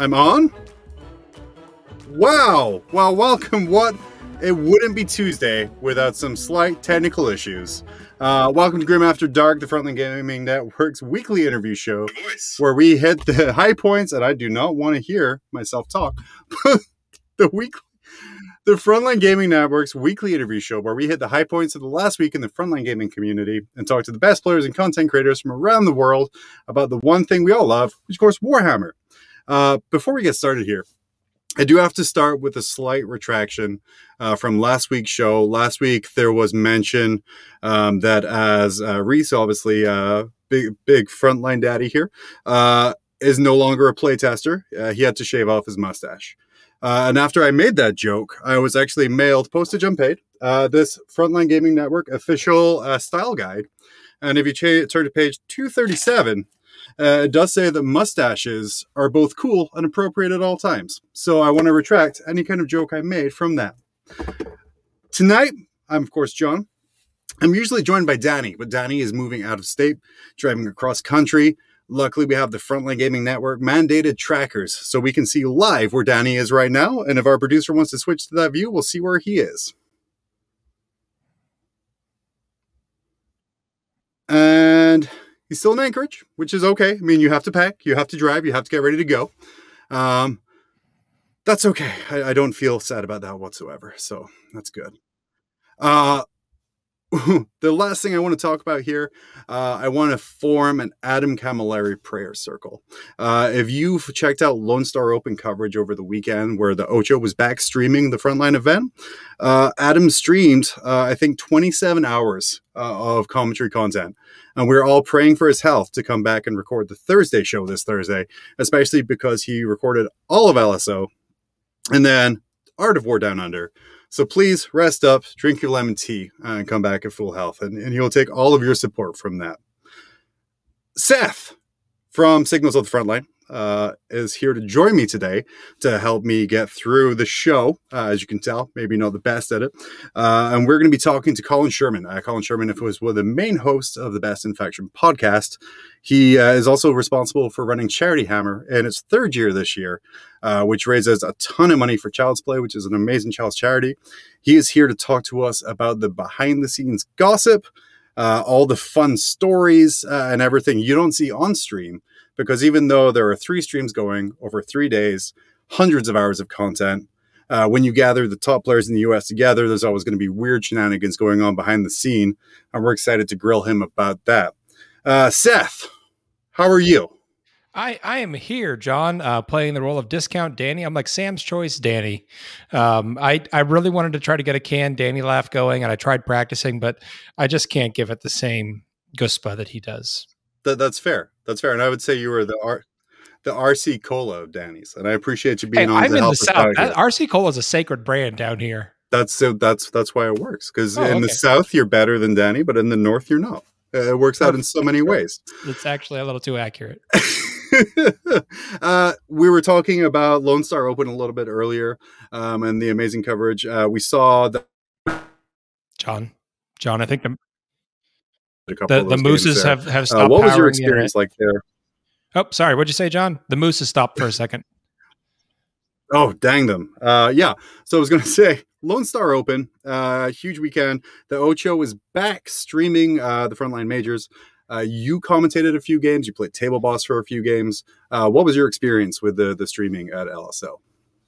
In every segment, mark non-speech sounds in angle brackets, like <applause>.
I'm on? Wow. Well, welcome. What? It wouldn't be Tuesday without some slight technical issues. Uh, welcome to Grim After Dark, the Frontline Gaming Network's weekly interview show, where we hit the <laughs> high points, and I do not want to hear myself talk. <laughs> the weekly, the Frontline Gaming Network's weekly interview show, where we hit the high points of the last week in the Frontline Gaming community and talk to the best players and content creators from around the world about the one thing we all love, which of course Warhammer. Uh, before we get started here, I do have to start with a slight retraction uh, from last week's show. Last week there was mention um, that as uh, Reese, obviously uh, big big frontline daddy here, uh, is no longer a playtester. Uh, he had to shave off his mustache. And after I made that joke, I was actually mailed postage unpaid this Frontline Gaming Network official style guide. And if you ch- turn to page 237, uh, it does say that mustaches are both cool and appropriate at all times. So I want to retract any kind of joke I made from that. Tonight, I'm of course John. I'm usually joined by Danny, but Danny is moving out of state, driving across country. Luckily, we have the Frontline Gaming Network mandated trackers, so we can see live where Danny is right now. And if our producer wants to switch to that view, we'll see where he is. And he's still in Anchorage, which is okay. I mean, you have to pack, you have to drive, you have to get ready to go. Um, that's okay. I, I don't feel sad about that whatsoever. So that's good. Uh, the last thing I want to talk about here, uh, I want to form an Adam Camilleri prayer circle. Uh, if you've checked out Lone Star Open coverage over the weekend, where the Ocho was back streaming the frontline event, uh, Adam streamed, uh, I think, 27 hours uh, of commentary content. And we are all praying for his health to come back and record the Thursday show this Thursday, especially because he recorded all of LSO and then Art of War Down Under. So please rest up, drink your lemon tea, uh, and come back at full health. And, and he'll take all of your support from that. Seth from Signals of the Frontline uh, is here to join me today to help me get through the show. Uh, as you can tell, maybe not the best at it. Uh, and we're going to be talking to Colin Sherman. Uh, Colin Sherman if it was one of the main hosts of the Best in Faction podcast. He uh, is also responsible for running Charity Hammer in its third year this year, uh, which raises a ton of money for Child's Play, which is an amazing child's charity. He is here to talk to us about the behind the scenes gossip. all the fun stories and everything you don't see on stream because even though there are three streams going over three days, hundreds of hours of content, uh, when you gather the top players in the US together, there's always going to be weird shenanigans going on behind the scene. And we're excited to grill him about that. Uh, Seth, how are you? I, I am here, John, uh, playing the role of Discount Danny. I'm like Sam's Choice Danny. Um, I, I really wanted to try to get a can Danny laugh going, and I tried practicing, but I just can't give it the same guspa that he does. That, that's fair. That's fair. And I would say you were the R, the RC Cola of Danny's, and I appreciate you being hey, on. I'm in the South. That, RC Cola is a sacred brand down here. That's so. That's that's why it works. Because oh, in okay. the South you're better than Danny, but in the North you're not. Uh, it works out in so many ways. It's actually a little too accurate. <laughs> uh, we were talking about Lone Star Open a little bit earlier, um, and the amazing coverage. Uh, we saw the John. John, I think the a couple the, the mooses have have uh, stopped. Uh, what was your experience like there? Oh, sorry. What'd you say, John? The mooses stopped for a second. <laughs> oh, dang them. Uh, yeah. So I was going <laughs> to say Lone Star Open, uh, huge weekend. The Ocho is back streaming uh, the Frontline Majors. Uh, you commentated a few games. You played Table Boss for a few games. Uh, what was your experience with the the streaming at LSO?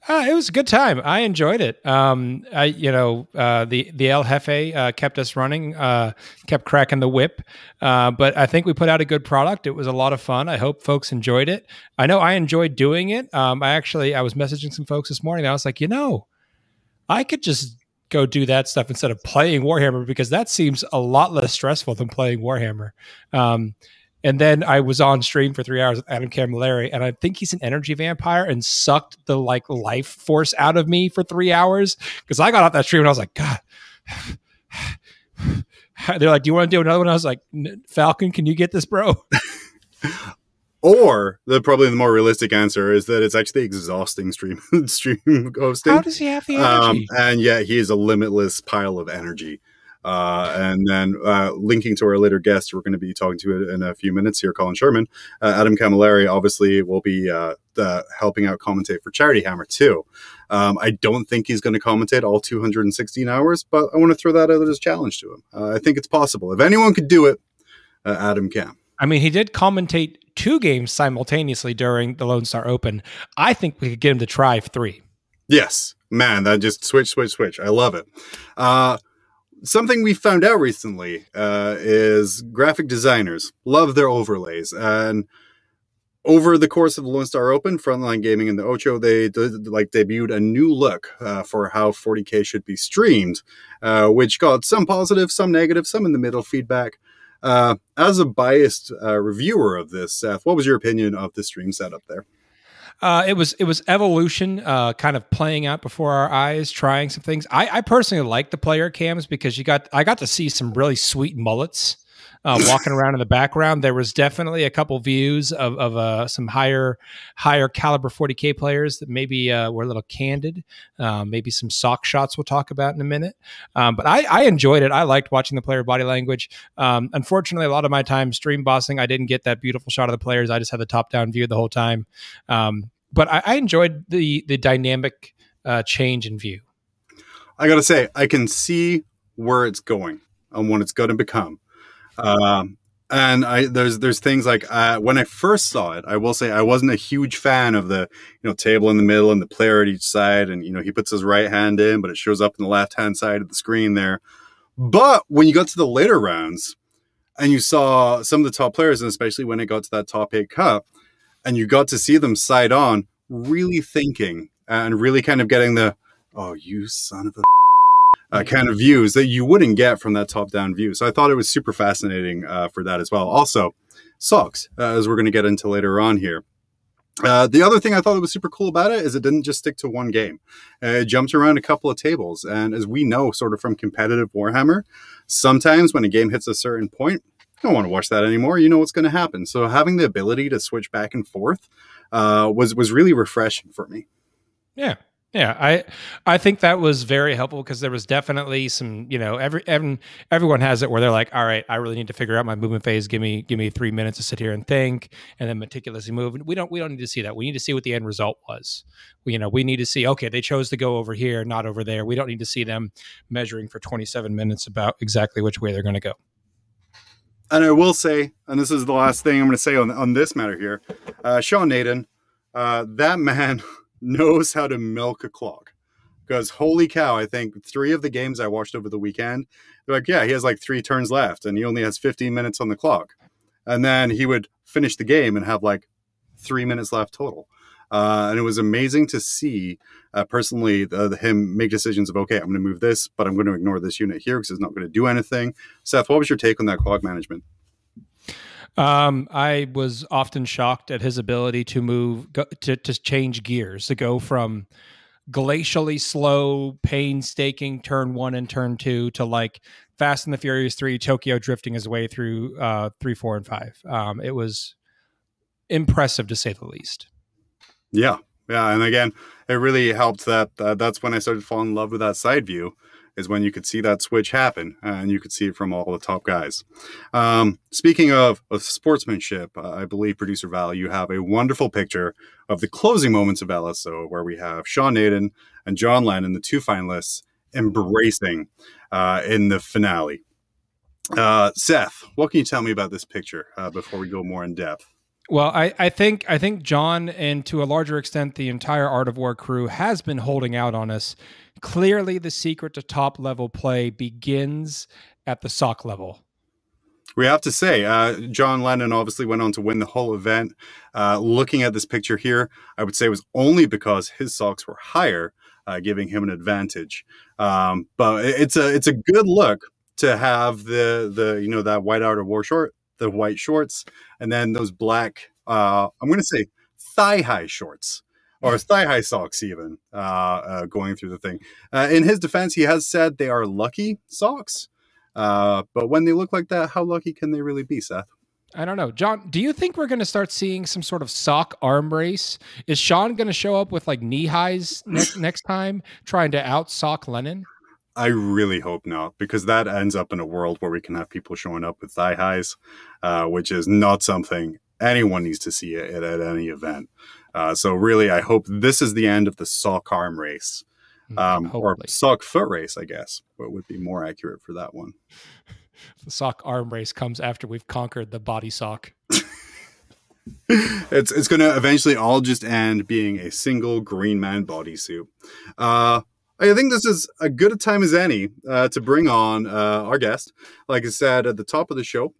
Uh, it was a good time. I enjoyed it. Um, I, you know, uh, the the El Jefe uh, kept us running, uh, kept cracking the whip. Uh, but I think we put out a good product. It was a lot of fun. I hope folks enjoyed it. I know I enjoyed doing it. Um, I actually I was messaging some folks this morning. I was like, you know, I could just go do that stuff instead of playing Warhammer because that seems a lot less stressful than playing Warhammer. Um, and then I was on stream for three hours with Adam Camilleri, and I think he's an energy vampire and sucked the like life force out of me for three hours because I got off that stream and I was like, God. <sighs> They're like, "Do you want to do another one?" I was like, "Falcon, can you get this, bro?" <laughs> or the probably the more realistic answer is that it's actually exhausting stream <laughs> stream hosting. How does he have the um, energy? Um, and yeah, he is a limitless pile of energy. Uh, and then uh, linking to our later guest, we're going to be talking to in a few minutes here, Colin Sherman. Uh, Adam Camilleri obviously will be uh, helping out commentate for Charity Hammer too. Um, I don't think he's going to commentate all 216 hours, but I want to throw that out as a challenge to him. Uh, I think it's possible. If anyone could do it, uh, Adam can. I mean, he did commentate two games simultaneously during the Lone Star Open. I think we could get him to try three. Yes, man, that just switch, switch, switch. I love it. Something we found out recently uh, is graphic designers love their overlays and over the course of the Lone Star Open, Frontline Gaming and the Ocho, they did, like debuted a new look uh, for how 40k should be streamed, uh, which got some positive, some negative, some in the middle feedback. Uh, as a biased uh, reviewer of this, Seth, what was your opinion of the stream setup there? Uh, it was it was evolution, uh, kind of playing out before our eyes, trying some things. I, I personally like the player cams because you got I got to see some really sweet mullets uh, walking around in the background. There was definitely a couple views of, of uh, some higher higher caliber 40k players that maybe uh, were a little candid. Uh, maybe some sock shots we'll talk about in a minute. Um, but I, I, enjoyed it. I liked watching the player body language. Um, unfortunately, a lot of my time stream bossing, I didn't get that beautiful shot of the players. I just had the top down view the whole time. Um, but I, I, enjoyed the the dynamic uh, change in view. I got to say, I can see where it's going and what it's going to become. Um, and I there's there's things like uh, when I first saw it, I will say I wasn't a huge fan of the you know table in the middle and the player at each side, and you know he puts his right hand in, but it shows up in the left hand side of the screen there. But when you got to the later rounds, and you saw some of the top players, and especially when it got to that top eight cup, and you got to see them side on, really thinking and really kind of getting the oh you son of a uh, kind of views that you wouldn't get from that top down view. So I thought it was super fascinating uh, for that as well. Also, socks, uh, as we're going to get into later on here. Uh, the other thing I thought that was super cool about it is it didn't just stick to one game. Uh, it jumped around a couple of tables. And as we know, sort of from competitive Warhammer, sometimes when a game hits a certain point, you don't want to watch that anymore. You know what's going to happen. So having the ability to switch back and forth uh, was was really refreshing for me. Yeah, yeah, I I think that was very helpful because there was definitely some, you know, every, every everyone has it where they're like, all right, I really need to figure out my movement phase. Give me give me three minutes to sit here and think, and then meticulously move. We don't we don't need to see that. We need to see what the end result was. You know, we need to see okay, they chose to go over here, not over there. We don't need to see them measuring for 27 minutes about exactly which way they're going to go. And I will say, and this is the last thing I'm going to say on on this matter here, uh, Sean Nayden, uh, that man. <laughs> knows how to milk a clock. Because holy cow, I think three of the games I watched over the weekend, they're like, yeah, he has like three turns left and he only has 15 minutes on the clock. And then he would finish the game and have like three minutes left total. Uh, and it was amazing to see uh, personally the, him make decisions of okay i'm going to move this but i'm going to ignore this unit here because it's not going to do anything seth what was your take on that clock management um, I was often shocked at his ability to move, to, to change gears, to go from glacially slow, painstaking turn one and turn two to like Fast and the Furious three, Tokyo drifting his way through uh, three, four, and five. Um, it was impressive to say the least. Yeah, yeah, and again, it really helped that uh, that's when I started falling in love with that side view is when you could see that switch happen and you could see it from all the top guys. Um, speaking of, of sportsmanship, uh, I believe producer Val, you have a wonderful picture of the closing moments of LSO where we have Sean Nayden and John Lennon, the two finalists, embracing uh, in the finale. Uh, Seth, what can you tell me about this picture uh, before we go more in depth? Well, I, I think I think John and to a larger extent the entire Art of War crew has been holding out on us clearly the secret to top level play begins at the sock level. We have to say, uh, John Lennon obviously went on to win the whole event. Uh, looking at this picture here, I would say it was only because his socks were higher, uh, giving him an advantage. Um, but it's a it's a good look to have the the you know that white Art of War short, the white shorts, and then those black. Uh, I'm going to say thigh high shorts or thigh high socks, even uh, uh, going through the thing. Uh, in his defense, he has said they are lucky socks. Uh, but when they look like that, how lucky can they really be, Seth? I don't know. John, do you think we're going to start seeing some sort of sock arm race? Is Sean going to show up with like knee highs <laughs> next, next time trying to out sock Lennon? I really hope not, because that ends up in a world where we can have people showing up with thigh highs, uh, which is not something anyone needs to see at, at any event. Uh, so really, I hope this is the end of the sock arm race, Mm, um, or sock foot race, I guess. What would be more accurate for that one? <laughs> the sock arm race comes after we've conquered the body sock. <laughs> it's it's going to eventually all just end being a single Green Man bodysuit. Uh, I think this is a good a time as any uh, to bring on uh, our guest. Like I said at the top of the show,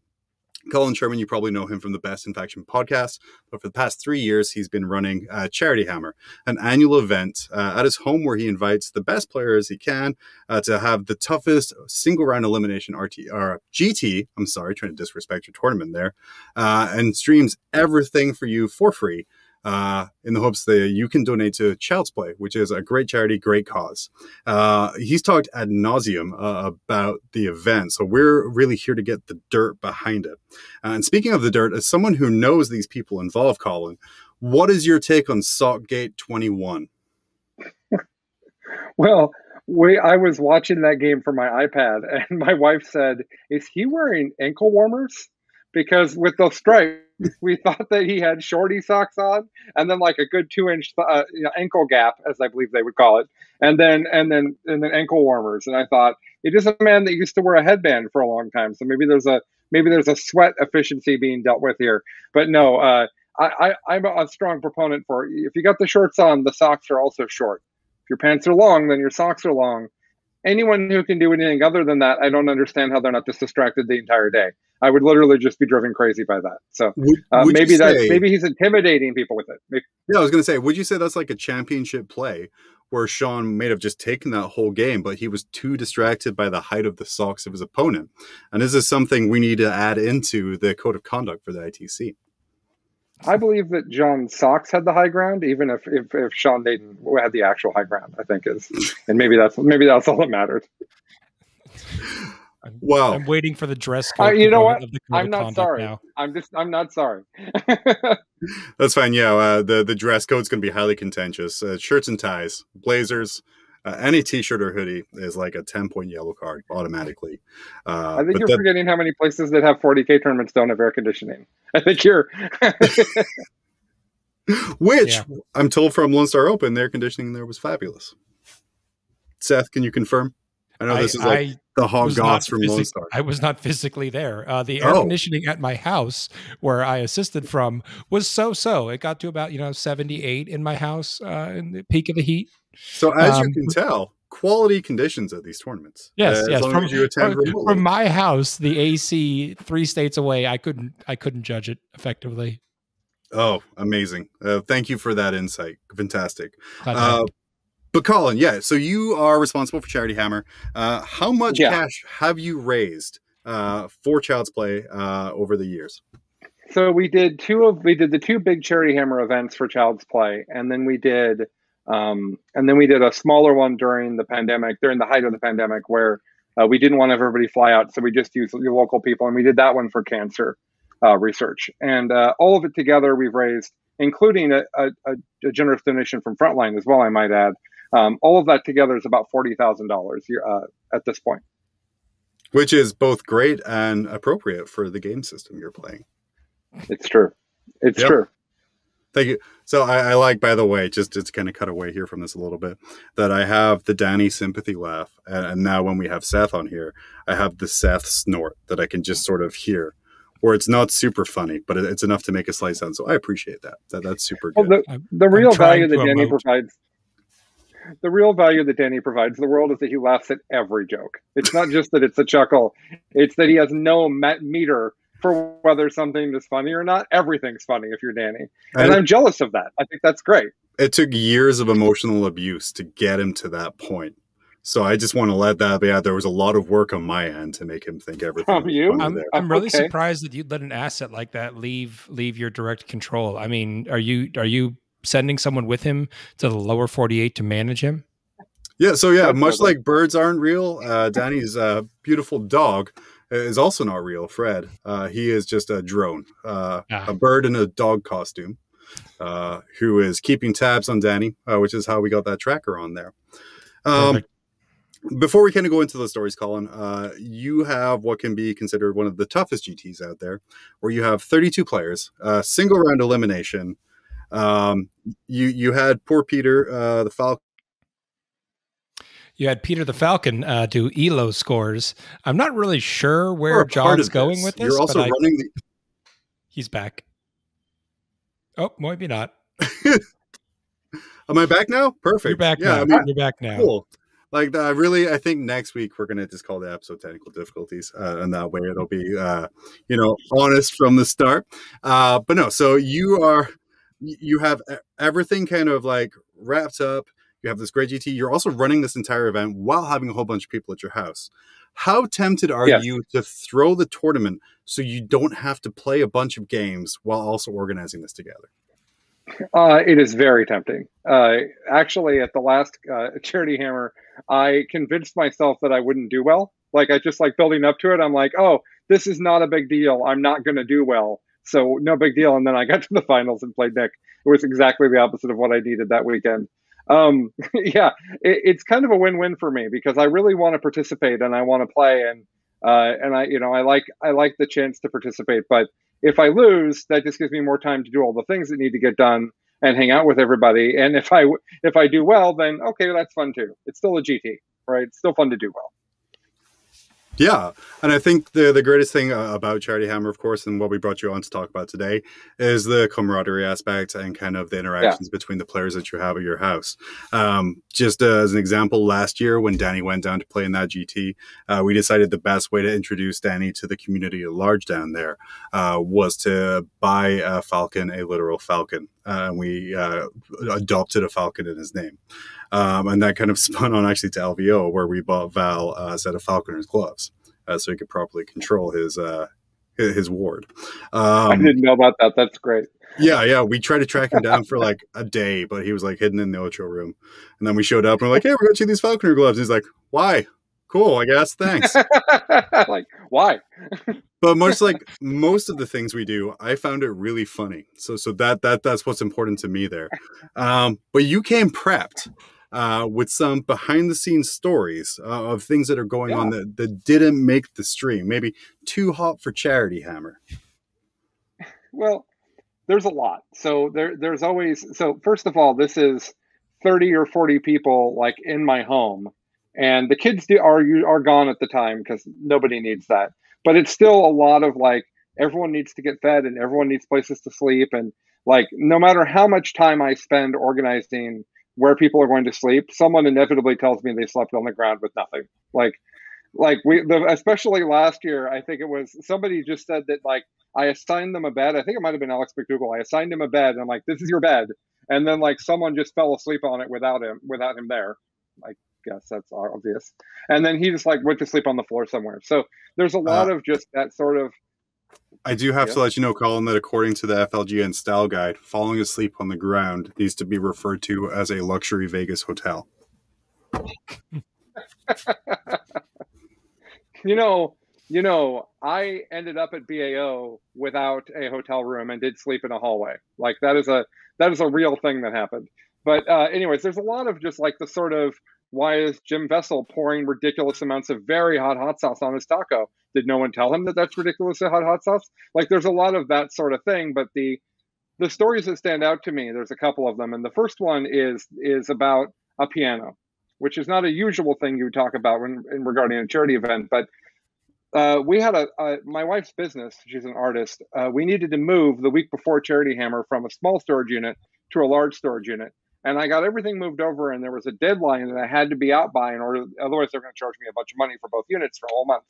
Colin Sherman, you probably know him from the Best in Faction podcast, but for the past three years, he's been running uh, Charity Hammer, an annual event uh, at his home where he invites the best players he can uh, to have the toughest single round elimination RT or GT. I'm sorry, trying to disrespect your tournament there, uh, and streams everything for you for free. Uh, in the hopes that you can donate to Child's Play, which is a great charity, great cause. Uh, he's talked ad nauseum uh, about the event, so we're really here to get the dirt behind it. Uh, and speaking of the dirt, as someone who knows these people involved, Colin, what is your take on Saltgate 21? <laughs> Well, we I was watching that game from my iPad, <laughs> and my wife said, "Is he wearing ankle warmers?" Because with those stripes, <laughs> we thought that he had shorty socks on, and then like a good two inch uh, you know, ankle gap, as I believe they would call it, and then and then and then ankle warmers. And I thought it is a man that used to wear a headband for a long time, so maybe there's a maybe there's a sweat efficiency being dealt with here. But no, uh, I, I I'm a strong proponent for if you got the shorts on, the socks are also short. If your pants are long, then your socks are long. Anyone who can do anything other than that, I don't understand how they're not just distracted the entire day. I would literally just be driven crazy by that. So uh, maybe that say- maybe he's intimidating people with it. Maybe, Yeah, I was going to say, would you say that's like a championship play where Sean may have just taken that whole game, but he was too distracted by the height of the socks of his opponent? And this is this something we need to add into the code of conduct for the ITC? I believe that John Socks had the high ground, even if, if if Sean Nayden had the actual high ground. I think is, and maybe that's maybe that's all that matters. <laughs> I'm, Wow. I'm waiting for the dress Uh, code. you know what? of the I'm not sorry. Now. I'm just I'm not sorry. <laughs> That's fine. Yeah, uh, the the dress code's going to be highly contentious. Uh, shirts and ties, blazers, uh, any T-shirt or hoodie is like a ten point yellow card automatically. Uh, I think but you're that- forgetting how many places that have 40k tournaments don't have air conditioning. I think you're. <laughs> which Yeah. I'm told from Lone Star Open, the air conditioning there was fabulous. Seth, can you confirm? I know this is like I the hog goss from Lone Star. I was not physically there. Uh, the air Oh. conditioning at my house, where I assisted from, was so-so. It got to about you know 78 in my house uh, in the peak of the heat. So as Um, you can tell, quality conditions at these tournaments. Yes, Uh, as yes. long From, as you attend from, from my house, the AC three states away, I couldn't I couldn't judge it effectively. oh, amazing! Uh, thank you for that insight. Fantastic. Uh. But Colin, yeah. So you are responsible for Charity Hammer. Uh, how much Yeah. cash have you raised uh, for Child's Play uh, over the years? So we did two of we did the two big charity hammer events for Child's Play, and then we did um, and then we did a smaller one during the pandemic, during the height of the pandemic, where uh, we didn't want everybody fly out, so we just used local people, and we did that one for cancer uh, research, and uh, all of it together we've raised, including a, a, a generous donation from Frontline as well, I might add. Um, all of that together is about forty thousand dollars uh, at this point. Which is both great and appropriate for the game system you're playing. It's true. It's Yep. true. Thank you. So I, I like, by the way, just to kind of cut away here from this a little bit, that I have the Danny sympathy laugh, and, and now when we have Seth on here, I have the Seth snort that I can just sort of hear, where it's not super funny, but it, it's enough to make a slight sound. So I appreciate that. That that's super Well, good. the, the real value that Danny emote. provides the real value that Danny provides the world is that he laughs at every joke. It's not just that it's a chuckle; it's that he has no met meter for whether something is funny or not. Everything's funny if you're Danny, and And I'm jealous of that. I think that's great. it took years of emotional abuse to get him to that point. So I just want to let that be out. There was a lot of work on my end to make him think everything. From was you? funny I'm, there. I'm really Okay. surprised that you'd let an asset like that leave leave your direct control. I mean, are you are you sending someone with him to the lower 48 to manage him? Yeah, so yeah, much like birds aren't real, uh, <laughs> Danny's uh, beautiful dog is also not real. Fred, uh, he is just a drone, uh, Ah. a bird in a dog costume, uh, who is keeping tabs on Danny, uh, which is how we got that tracker on there. Um, before we kind of go into the stories, Colin, uh, you have what can be considered one of the toughest GTs out there, where you have 32 players, uh, single round elimination. Um, you you had poor Peter, uh, the Falcon. You had Peter the Falcon uh, do Elo scores. I'm not really sure where John's going this. with this. You're also I, running the. He's back. Oh, maybe not. <laughs> Am I back now? Perfect. You're back yeah, now. I mean, You're back now. cool. Like I really, I think next week we're gonna just call the episode technical difficulties, uh, and that way it'll be, uh, you know, honest from the start. Uh, but no, so you are, you have everything kind of like wrapped up. You have this great GT. You're also running this entire event while having a whole bunch of people at your house. How tempted are Yes. you to throw the tournament so you don't have to play a bunch of games while also organizing this together? Uh, it is very tempting. Uh, actually, at the last uh, <laughs> Charity Hammer, I convinced myself that I wouldn't do well. Like I just like building up to it. I'm like, oh, this is not a big deal. I'm not going to do well, so no big deal. And then I got to the finals and played Nick. It was exactly the opposite of what I needed that weekend. Um, <laughs> yeah, it, it's kind of a win-win for me because I really want to participate and I want to play and uh, and I you know I like I like the chance to participate, but if I lose, that just gives me more time to do all the things that need to get done and hang out with everybody. And if I if I do well, then okay, that's fun too. It's still a GT, right? It's still fun to do well. Yeah, and I think the the greatest thing uh, about Charity Hammer, of course, and what we brought you on to talk about today, is the camaraderie aspect and kind of the interactions between the players that you have at your house. Um, just as an example, last year when Danny went down to play in that GT, uh, we decided the best way to introduce Danny to the community at large down there uh, was to buy a falcon, a literal falcon, uh, and we uh, adopted a falcon in his name. Um, and that kind of <laughs> spun on actually to LVO, where we bought Val uh, a set of falconer's gloves uh, so he could properly control his uh, his, ward. I Um, didn't know about that. That's great. yeah, yeah. We tried to track him down for like a day, but he was like hidden in the Ocho room. And then we showed up and we're like, "Hey, we're going to these falconer gloves." And he's like, "Why? Cool, I guess. Thanks." <laughs> like why? <laughs> but much like most of the things we do, I found it really funny. So, so that that that's what's important to me there. Um, but you came prepped uh, with some behind the scenes stories uh, of things that are going on that, that didn't make the stream. Maybe too hot for charity, Hammer. Well, there's a lot. So there there's always so first of all, this is 30 or 40 people like in my home. And the kids do, are are gone at the time because nobody needs that. But it's still a lot of like everyone needs to get fed and everyone needs places to sleep and like no matter how much time I spend organizing where people are going to sleep, someone inevitably tells me they slept on the ground with nothing. Like like we the, especially last year, I think it was somebody just said that like I assigned them a bed. I think it might have been Alex McDougall. I assigned him a bed. And I'm like, this is your bed. And then like someone just fell asleep on it without him, without him there. I guess that's obvious. And then he just like went to sleep on the floor somewhere. So there's a lot uh-huh. of just that sort of I do have Yeah. to let you know, Colin, that according to the FLGN style guide, falling asleep on the ground needs to be referred to as a luxury Vegas hotel. <laughs> you know, you know, I ended up at BAO without a hotel room and did sleep in a hallway. Like that is a that is a real thing that happened. But uh, anyways, there's a lot of just like the sort of why is Jim Vessal pouring ridiculous amounts of very hot hot sauce on his taco? Did no one tell him that that's ridiculously hot hot sauce? Like there's a lot of that sort of thing. But the the stories that stand out to me, there's a couple of them, and the first one is is about a piano, which is not a usual thing you talk about when in regarding a charity event, but uh, we had a, a my wife's business. She's an artist. Uh, we needed to move the week before Charity Hammer from a small storage unit to a large storage unit, and I got everything moved over. And there was a deadline that I had to be out by in order. Otherwise, they're going to charge me a bunch of money for both units for a whole month.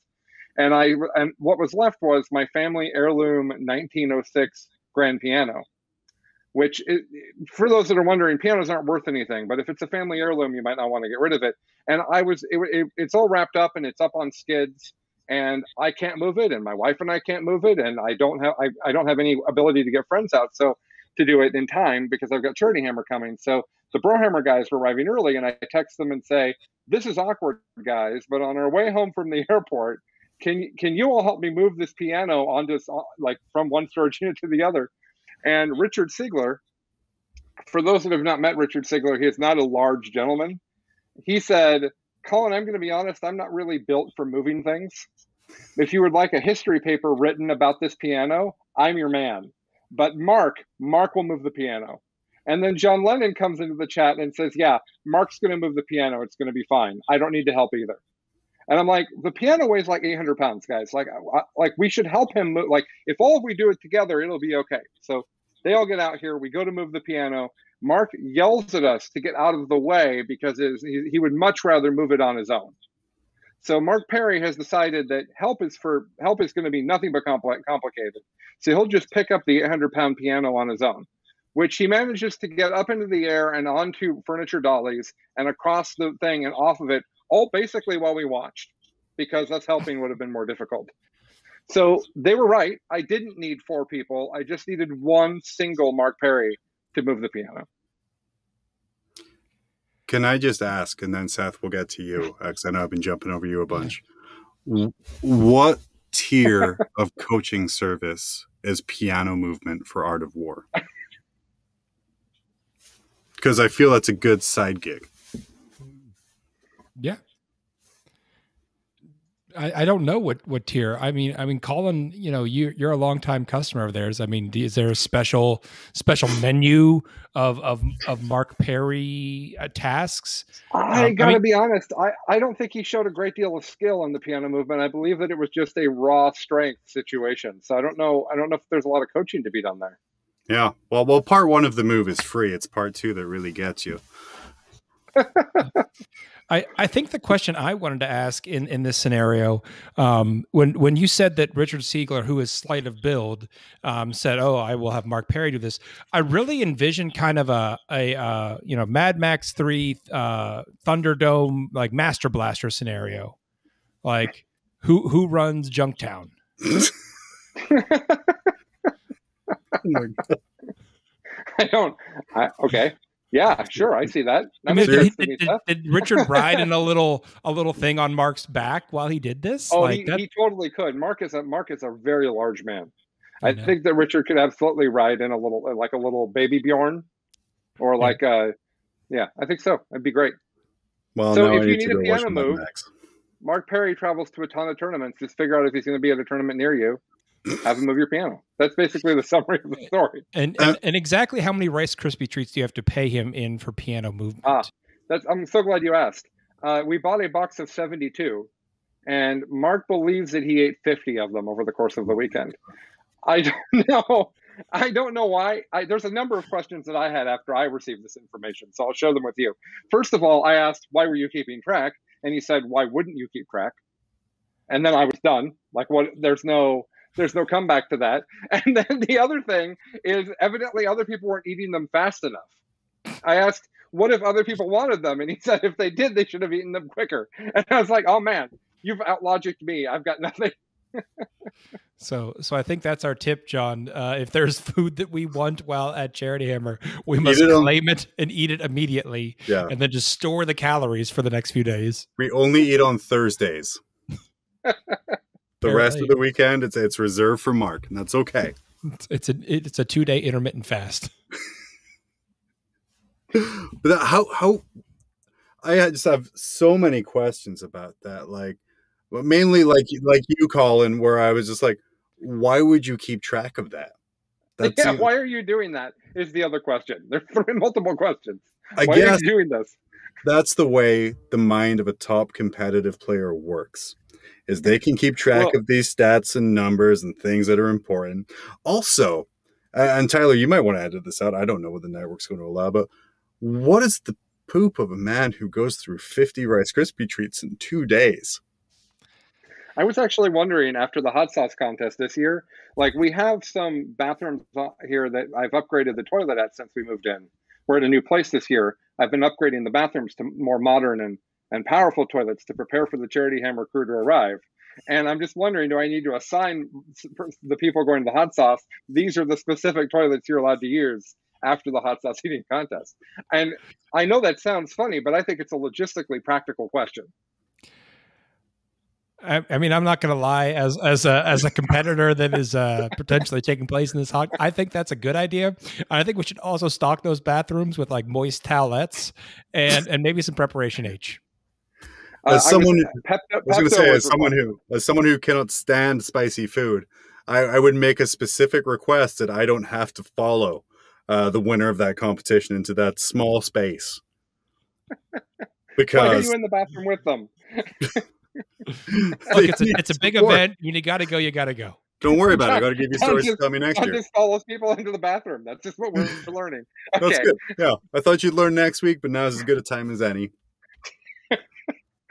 And I and what was left was my family heirloom 1906 grand piano, which is, for those that are wondering, pianos aren't worth anything. But if it's a family heirloom, you might not want to get rid of it. And I was it, it, it's all wrapped up and it's up on skids and I can't move it, and my wife and I can't move it, and I don't have I, I don't have any ability to get friends out so to do it in time because I've got Charity Hammer coming. So the Brohammer guys were arriving early, and I text them and say, "This is awkward, guys, but on our way home from the <laughs> airport, can can you all help me move this piano onto this, like from one storage <laughs> unit to the other?" And Richard Siegler, for those that have not met Richard Siegler, he is not a large gentleman. He said, Colin, I'm going to be honest. I'm not really built for moving things. If you would like a history paper written about this piano, I'm your man. But Mark, Mark will move the piano. And then John Lennon comes into the chat and says, Yeah, Mark's going to move the piano. It's going to be fine. I don't need to help either. And I'm like, the piano weighs like 800 pounds, guys. Like, I, like we should help him. Move. Like, if all of we do it together, it'll be okay. So they all get out here. We go to move the piano. Mark yells at us to get out of the way because he, he would much rather move it on his own. So Mark Perry has decided that help is for help is going to be nothing but compl- complicated. So he'll just pick up the 800 pound piano on his own, which he manages to get up into the air and onto furniture dollies and across the thing and off of it, all basically while we watched, because us helping would have been more difficult. So they were right. I didn't need four people. I just needed one single Mark Perry to move the piano. Can I just ask, and then Seth, we'll get to you, because I know I've been jumping over you a bunch. What tier <laughs> of coaching service is piano movement for Art of War? Because I feel that's a good side gig. Yeah, I, I, don't know what what tier. I mean, I mean, Colin, you know, you you're a longtime customer of theirs. I mean, is there a special special menu of of of Mark Perry uh, tasks? I um, got to I mean, be honest. I I don't think he showed a great deal of skill in the piano movement. I believe that it was just a raw strength situation. So I don't know. I don't know if there's a lot of coaching to be done there. Yeah. Well, well, part one of the move is free. It's part two that really gets you. <laughs> I, I think the question I wanted to ask in, in this scenario, um, when when you said that Richard Siegler, who is slight of build, um, said, "Oh, I will have Mark Perry do this," I really envisioned kind of a a uh, you know Mad Max Three uh, Thunderdome like Master Blaster scenario, like who who runs Junktown. <laughs> oh I don't. I, okay. Yeah, sure, I see that. that I mean, did, did, did, did, Richard ride in a little a little thing on Mark's back while he did this? Oh, like he, he, totally could. Mark is a Mark is a very large man. I, I think that Richard could absolutely ride in a little like a little baby Bjorn, or like yeah. uh, yeah, I think so. It'd be great. Well, so if you need a piano move, Mark Perry travels to a ton of tournaments. Just figure out if he's going to be at a tournament near you have him move your piano. That's basically the <laughs> summary of the story. And and, and exactly how many Rice Krispie treats do you have to pay him in for piano movement? Ah, that's I'm so glad you asked. Uh, we bought a box of 72, and Mark believes that he ate 50 of them over the course of the weekend. I <laughs> don't know. I don't know why. I, there's a number of questions that I had after I received this information, so I'll share them with you. First of all, I asked, "Why were you keeping track?" And he said, "Why wouldn't you keep track?" And then I was done. Like, what? There's no there's no comeback to that. <laughs> And then the other thing is evidently other people weren't eating them fast enough. I asked, what if other people wanted them? And he <laughs> said, if they did, they should have eaten them quicker. <laughs> And I was like, oh man, you've outlogicked me. I've got nothing. so, so I think that's our tip, John. Uh, if there's food that we want while at Charity Hammer, we must it claim on... it and eat it immediately. Yeah. And then just store the calories for the next few days. We only eat on Thursdays. The rest of the weekend, it's it's reserved for Mark, and that's okay. <laughs> It's, it's a it's a two day intermittent fast. <laughs> but how how I just have so many questions about that. Like, but mainly like like you, Colin, where I was just like, why would you keep track of that? That's yeah, why are you doing that? Is the other question. <laughs> There's multiple questions. I why guess are you doing this? That's the way the mind of a top competitive player works is they can keep track well, of these stats and numbers and things that are important. Also, and Tyler, you might want to edit this out. I don't know what the network's going to allow, but what is the poop of a man who goes through 50 Rice Krispie treats in two days? I was actually wondering after the hot sauce contest this year, like we have some bathrooms here that I've upgraded the toilet at since we moved in. We're at a new place this year. I've been upgrading the bathrooms to more modern and and powerful toilets to prepare for the charity hammer crew to arrive. And I'm just wondering, do I need to assign the people going to the hot sauce? These are the specific toilets you're allowed to use after the hot sauce <laughs> eating contest. And I know that sounds funny, but I think it's a logistically practical question. I, I mean, I'm not going to lie. As as a as a competitor that is uh, potentially taking place in this hot, I think that's a good idea. I think we should also stock those bathrooms with like moist towelettes and and maybe some preparation H. as uh, someone, I was, Pep, I was going to say, as someone who, as someone who cannot stand spicy food, I, I, would make a specific request that I don't have to follow uh, the winner of that competition into that small space. Because <laughs> Why are you in the bathroom with them? Look, it's a, <laughs> it's a big event. When you got to go, you got to go. Don't worry about it. I got to give you stories just, to tell me next year. Just follows people into the bathroom. That's just what we're learning. Okay. That's good. Yeah, I thought you'd learn next week, but now is as good a time as any.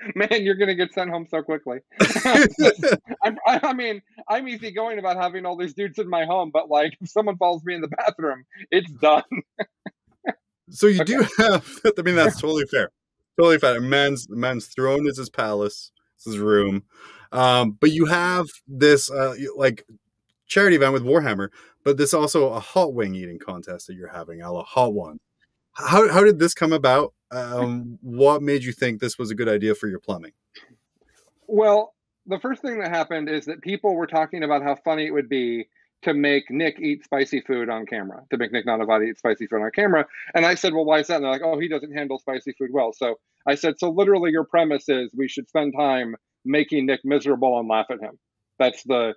<laughs> Man, you're to get sent home so quickly. <laughs> <laughs> I, I mean, I'm easy going about having all these dudes in my home, but like, if someone follows me in the bathroom, it's done. so you okay. do have. I mean, that's totally fair. Totally fair. Man's man's throne is his palace. It's his room. Um, but you have this uh, like charity event with Warhammer, but this also a hot wing eating contest that you're having, a hot one. How how did this come about? Um, what made you think this was a good idea for your plumbing? Well, the first thing that happened is that people were talking about how funny it would be to make Nick eat spicy food on camera, to make Nick Nanavati eat spicy food on camera. And I said, well, why is that? And they're like, oh, he doesn't handle spicy food well. So I said, so literally your premise is we should spend time making Nick miserable and laugh at him. That's the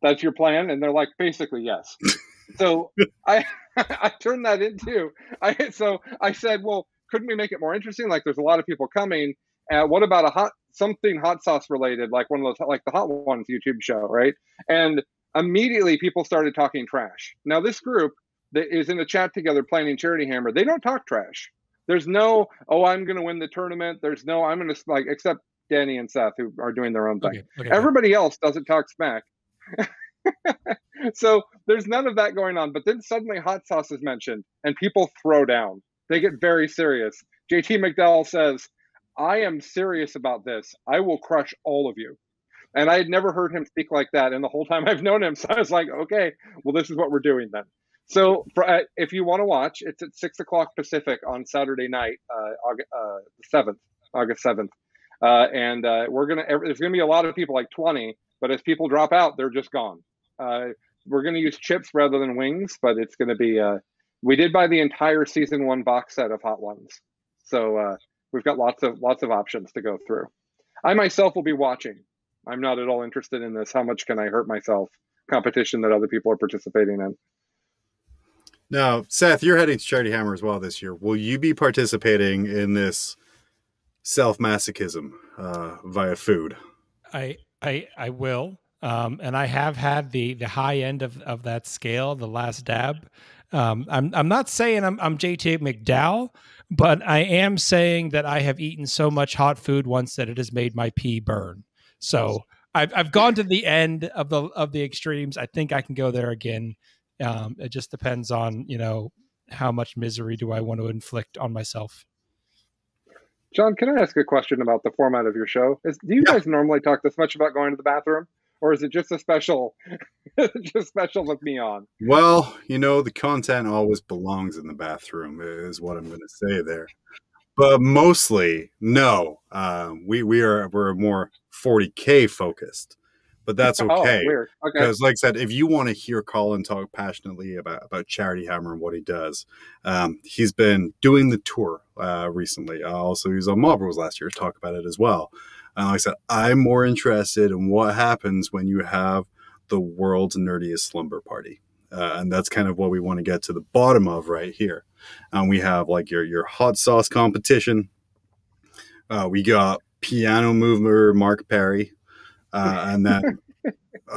that's your plan. And they're like, basically, yes. <laughs> so I <laughs> I turned that into I so I said, well, couldn't we make it more interesting? Like there's a lot of people coming. Uh, what about a hot something hot sauce related, like one of those like the hot ones YouTube show, right? And immediately people started talking trash. Now this group that is in the chat together planning Charity Hammer, they don't talk trash. There's no, oh, I'm going to win the tournament. There's no, I'm going to like, except Danny and Seth who are doing their own thing. Okay, okay, Everybody else doesn't talk smack. <laughs> so there's none of that going on. But then suddenly hot sauce is mentioned and people throw down. They get very serious. JT McDowell says, I am serious about this. I will crush all of you. And I had never heard him speak like that in the whole time <laughs> I've known him. So I was like, okay, well, this is what we're doing then. So for, uh, if you want to watch, it's at six o'clock Pacific on Saturday night, uh, August uh, seventh, August seventh, uh, and uh, we're gonna. There's gonna be a lot of people, like twenty, but as people drop out, they're just gone. Uh, we're gonna use chips rather than wings, but it's gonna be. We did buy the entire season one box set of Hot Ones, so we've got lots of lots of options to go through. I myself will be watching. I'm not at all interested in this. How much can I hurt myself? Competition that other people are participating in. Now, Seth, you're heading to Charity Hammer as well this year. Will you be participating in this self masochism uh, via food? I I I will, um, and I have had the the high end of, of that scale, the last dab. Um, I'm I'm not saying I'm I'm JT McDowell, but I am saying that I have eaten so much hot food once that it has made my pee burn. So I've I've gone to the end of the of the extremes. I think I can go there again. Um, it just depends on you know how much misery do I want to inflict on myself. John, can I ask a question about the format of your show? Is, do you yeah. guys normally talk this much about going to the bathroom, or is it just a special, <laughs> just special with me on? Well, you know, the content always belongs in the bathroom, is what I'm going to say there but mostly no. Uh, we we are we're more 40k focused, but that's okay. <laughs> oh, okay. Because, like I said, if you want to hear Colin talk passionately about about Charity Hammer and what he does, um, he's been doing the tour uh, recently. Uh, also, he was on Mob Rules last year to talk about it as well. And like I said, I'm more interested in what happens when you have the world's nerdiest slumber party. Uh, and that's kind of what we want to get to the bottom of right here. And we have like your your hot sauce competition. Uh, we got piano mover Mark Perry, uh, <laughs> and then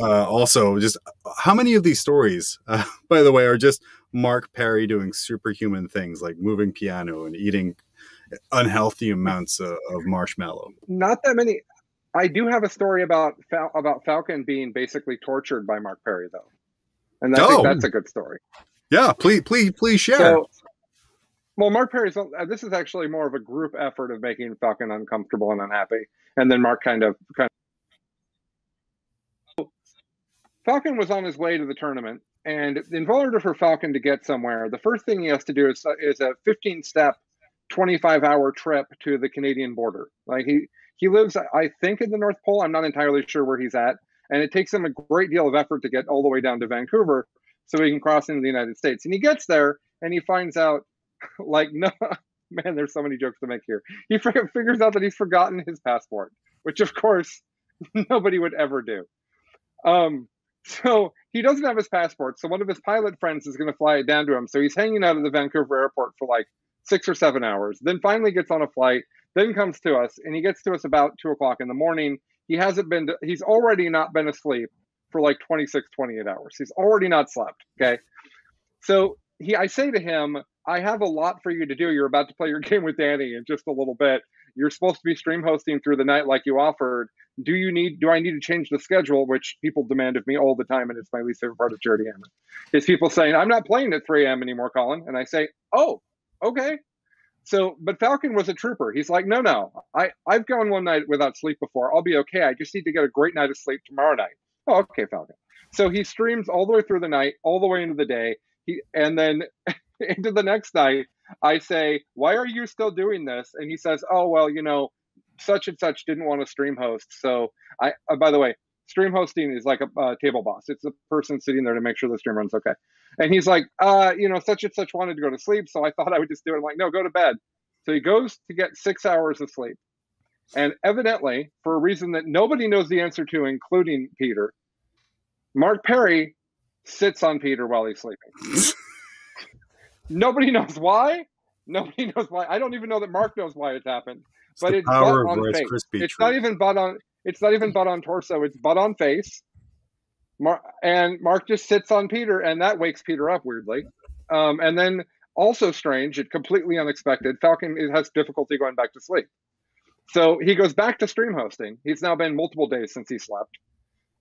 uh, also just how many of these stories, uh, <laughs> by the way, are just Mark Perry doing superhuman things like moving piano and eating unhealthy amounts of, of marshmallow. Not that many. I do have a story about Fal- about Falcon being basically tortured by Mark Perry, though and I oh. think that's a good story. Yeah, please, please, please share. So, well, Mark Perry's. Uh, this is actually more of a group effort of making Falcon uncomfortable and unhappy, and then Mark kind of kind of. Falcon was on his way to the tournament, and in order for Falcon to get somewhere, the first thing he has to do is is a 15 step, 25 hour trip to the Canadian border. Like he he lives, I think, in the North Pole. I'm not entirely sure where he's at, and it takes him a great deal of effort to get all the way down to Vancouver so he can cross into the United States. And he gets there and he finds out, <laughs> like, no, <laughs> man, there's so many jokes to make here. He figures out that he's forgotten his passport, which of course <laughs> nobody would ever do. Um, so he doesn't have his passport. So one of his pilot friends is going to fly it down to him. So he's hanging out at the Vancouver airport for like six or seven hours. Then finally gets on a flight. Then comes to us, and he gets to us about two o'clock in the morning. He hasn't been. To, he's already not been asleep for like 26, 28 hours. He's already not slept. Okay. So he, I say to him, I have a lot for you to do. You're about to play your <laughs> game with Danny in just a little bit. You're supposed to be stream hosting through the night like you offered. Do you need? Do I need to change the schedule? Which people demand of me all the time, and it's my least favorite part of Charity Hammer. Is people saying I'm not playing at 3 a.m. anymore, Colin, and I say, Oh, okay. So, but Falcon was a trooper. He's like, No, no, I I've gone one night without sleep before. I'll be okay. I just need to get a great night of sleep tomorrow night. Oh, okay, Falcon. So he streams all the way through the night, all the way into the day. He and then <laughs> into the next night, I say, Why are you still doing this? And he says, Oh, well, you know, such and such didn't want to stream host. So I, uh, by the way, stream hosting is like a table boss. It's the person sitting there to make sure the stream runs okay. And he's like, uh, you know, such and such wanted to go to sleep. So I thought I would just do it. I'm like, no, go to bed. So he goes to get six hours of sleep. And evidently, for a reason that nobody knows the answer to, including Peter, Mark Perry sits on Peter while he's sleeping. <laughs> Nobody knows why. Nobody knows why. I don't even know that Mark knows why it's happened. It's but it's butt on face. It's not even butt on. It's not even butt on torso. It's butt on face. And Mark just sits on Peter, and that wakes Peter up weirdly. Um, and then also strange and completely unexpected, Falcon has difficulty going back to sleep. So he goes back to stream hosting. He's now been multiple days since he slept,